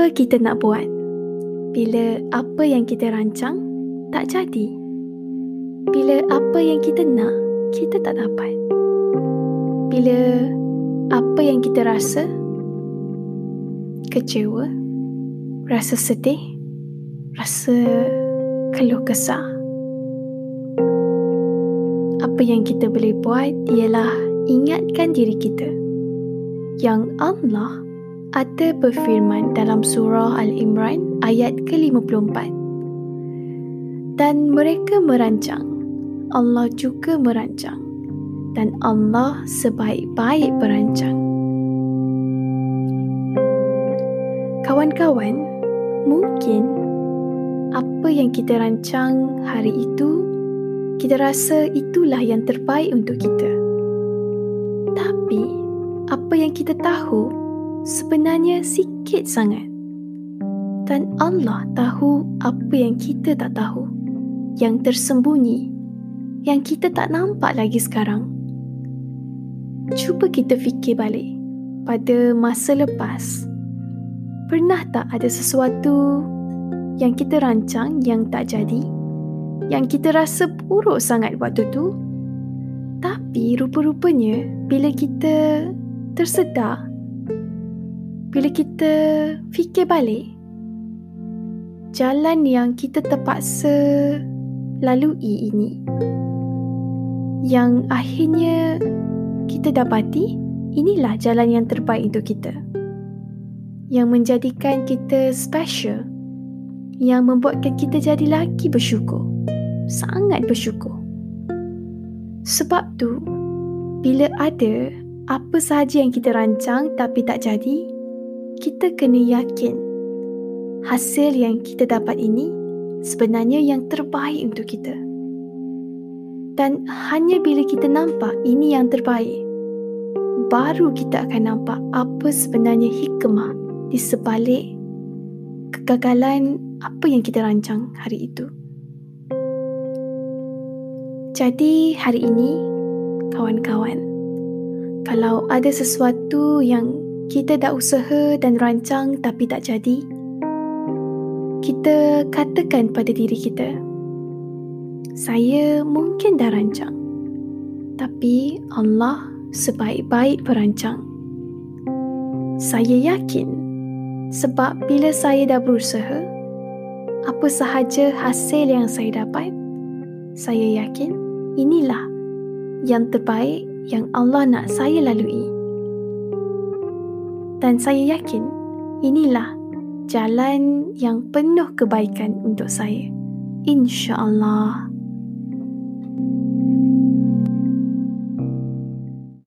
Cuba kita nak buat bila apa yang kita rancang tak jadi. Bila apa yang kita nak, kita tak dapat. Bila apa yang kita rasa kecewa, rasa sedih, rasa keluh kesah. Apa yang kita boleh buat ialah ingatkan diri kita yang Allah ada berfirman dalam surah Al-Imran ayat ke-54. Dan mereka merancang, Allah juga merancang dan Allah sebaik-baik perancang. Kawan-kawan, mungkin apa yang kita rancang hari itu, kita rasa itulah yang terbaik untuk kita. Tapi, apa yang kita tahu sebenarnya sikit sangat. Dan Allah tahu apa yang kita tak tahu. Yang tersembunyi. Yang kita tak nampak lagi sekarang. Cuba kita fikir balik pada masa lepas. Pernah tak ada sesuatu yang kita rancang yang tak jadi? Yang kita rasa buruk sangat waktu tu? Tapi rupa-rupanya bila kita tersedar bila kita fikir balik jalan yang kita terpaksa lalui ini yang akhirnya kita dapati inilah jalan yang terbaik untuk kita. Yang menjadikan kita special yang membuatkan kita jadi lagi bersyukur sangat bersyukur. Sebab tu bila ada apa sahaja yang kita rancang tapi tak jadi kita kena yakin hasil yang kita dapat ini sebenarnya yang terbaik untuk kita. Dan hanya bila kita nampak ini yang terbaik, baru kita akan nampak apa sebenarnya hikmah di sebalik kegagalan apa yang kita rancang hari itu. Jadi hari ini, kawan-kawan, kalau ada sesuatu yang kita dah usaha dan rancang tapi tak jadi, kita katakan pada diri kita, saya mungkin dah rancang, tapi Allah sebaik-baik perancang. Saya yakin sebab bila saya dah berusaha, apa sahaja hasil yang saya dapat, saya yakin inilah yang terbaik yang Allah nak saya lalui dan saya yakin inilah jalan yang penuh kebaikan untuk saya. InsyaAllah.